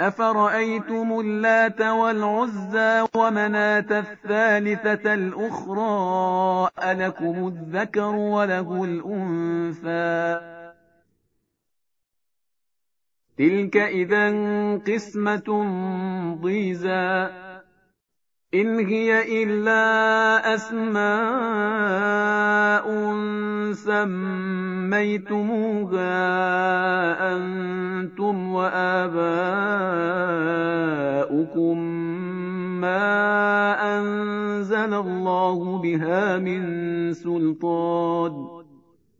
أفرأيتم اللات والعزى ومناة الثالثة الأخرى ألكم الذكر وله الأنثى تلك إذا قسمة ضيزى إن هي إلا أسماء سميتموها أنتم وآباؤكم ما أنزل الله بها من سلطان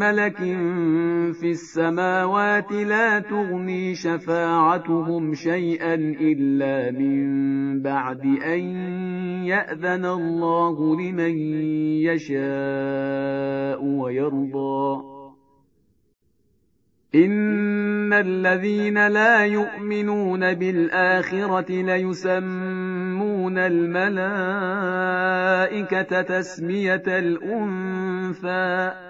ملك في السماوات لا تغني شفاعتهم شيئا إلا من بعد أن يأذن الله لمن يشاء ويرضى. إن الذين لا يؤمنون بالآخرة ليسمون الملائكة تسمية الأنثى.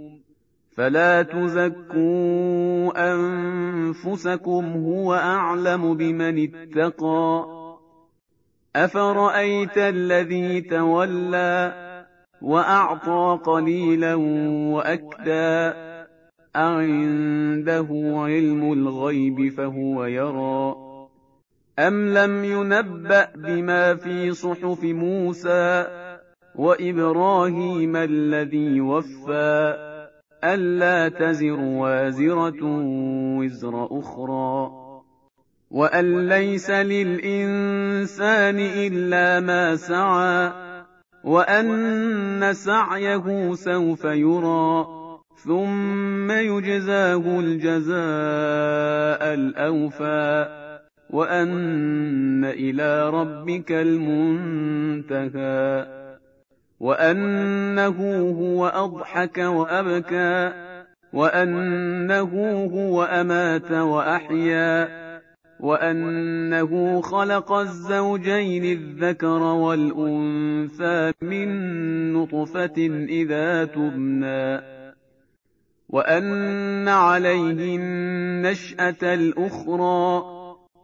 فلا تزكوا أنفسكم هو أعلم بمن اتقى أفرأيت الذي تولى وأعطى قليلا وأكدى أعنده علم الغيب فهو يرى أم لم ينبأ بما في صحف موسى وإبراهيم الذي وفى ألا تزر وازرة وزر أخرى. وأن ليس للإنسان إلا ما سعى. وأن سعيه سوف يرى. ثم يجزاه الجزاء الأوفى. وأن إلى ربك المنتهى. وأنه هو أضحك وأبكى وأنه هو أمات وأحيا وأنه خلق الزوجين الذكر والأنثى من نطفة إذا تبنى وأن عليه النشأة الأخرى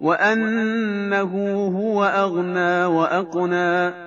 وأنه هو أغنى وأقنى.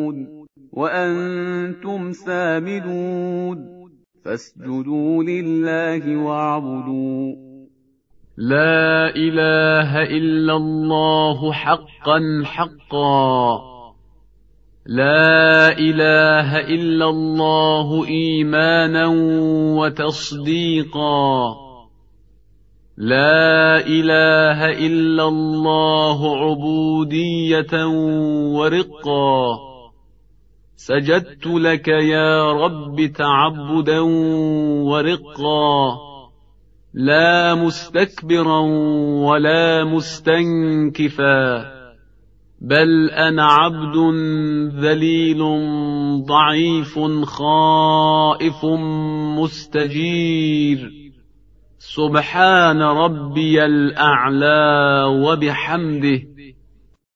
وأنتم سامدون. فاسجدوا لله واعبدوا. لا إله إلا الله حقا حقا. لا إله إلا الله إيمانا وتصديقا. لا إله إلا الله عبودية ورقا. سجدت لك يا رب تعبدا ورقا لا مستكبرا ولا مستنكفا بل أنا عبد ذليل ضعيف خائف مستجير. سبحان ربي الأعلى وبحمده.